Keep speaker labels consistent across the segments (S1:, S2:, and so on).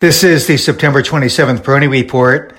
S1: This is the September 27th Peroni Report,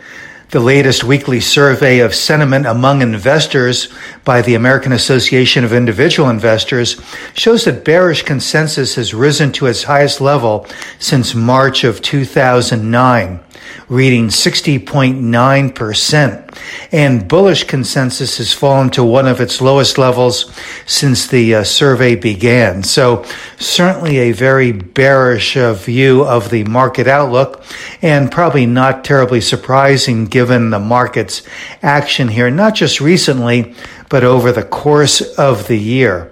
S1: the latest weekly survey of sentiment among investors by the American Association of Individual Investors shows that bearish consensus has risen to its highest level since March of 2009 reading 60.9%. And bullish consensus has fallen to one of its lowest levels since the uh, survey began. So certainly a very bearish uh, view of the market outlook and probably not terribly surprising given the market's action here, not just recently, but over the course of the year.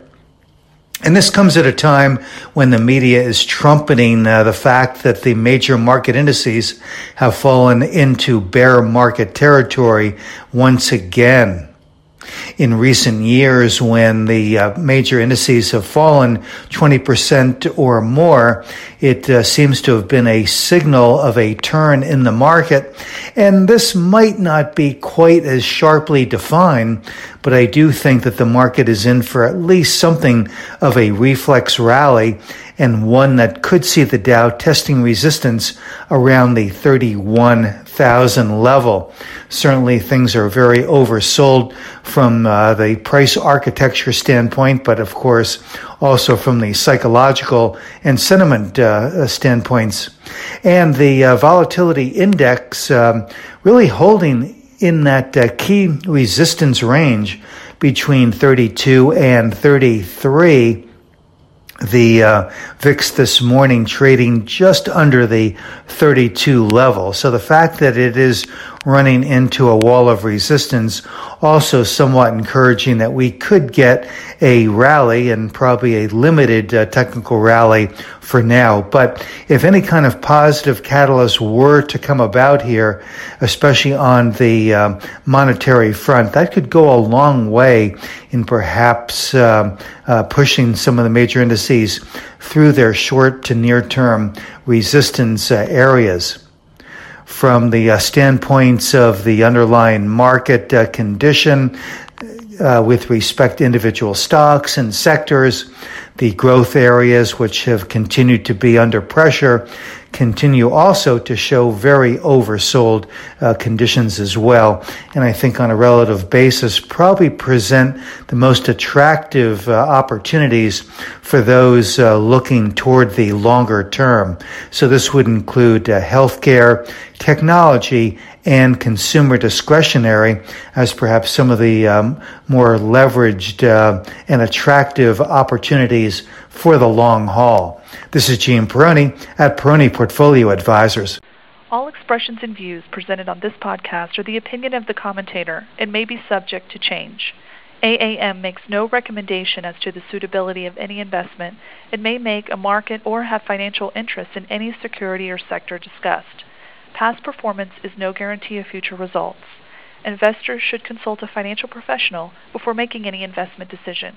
S1: And this comes at a time when the media is trumpeting uh, the fact that the major market indices have fallen into bear market territory once again in recent years when the uh, major indices have fallen 20% or more, it uh, seems to have been a signal of a turn in the market. And this might not be quite as sharply defined, but I do think that the market is in for at least something of a reflex rally and one that could see the Dow testing resistance around the 31,000 level. Certainly things are very oversold from uh, the price architecture standpoint, but of course also from the psychological and sentiment uh, standpoints. And the uh, volatility index um, really holding in that uh, key resistance range between 32 and 33 the uh, VIX this morning trading just under the 32 level. So the fact that it is running into a wall of resistance also somewhat encouraging that we could get a rally and probably a limited uh, technical rally for now. But if any kind of positive catalyst were to come about here, especially on the um, monetary front, that could go a long way in perhaps um, uh, pushing some of the major indices through their short to near term resistance uh, areas from the uh, standpoints of the underlying market uh, condition uh, with respect to individual stocks and sectors, the growth areas which have continued to be under pressure continue also to show very oversold uh, conditions as well. And I think on a relative basis, probably present the most attractive uh, opportunities for those uh, looking toward the longer term. So this would include uh, healthcare, technology, and consumer discretionary as perhaps some of the um, more leveraged uh, and attractive opportunities for the long haul. This is Gene Peroni at Peroni Portfolio Advisors.
S2: All expressions and views presented on this podcast are the opinion of the commentator and may be subject to change. AAM makes no recommendation as to the suitability of any investment and may make a market or have financial interest in any security or sector discussed. Past performance is no guarantee of future results. Investors should consult a financial professional before making any investment decision.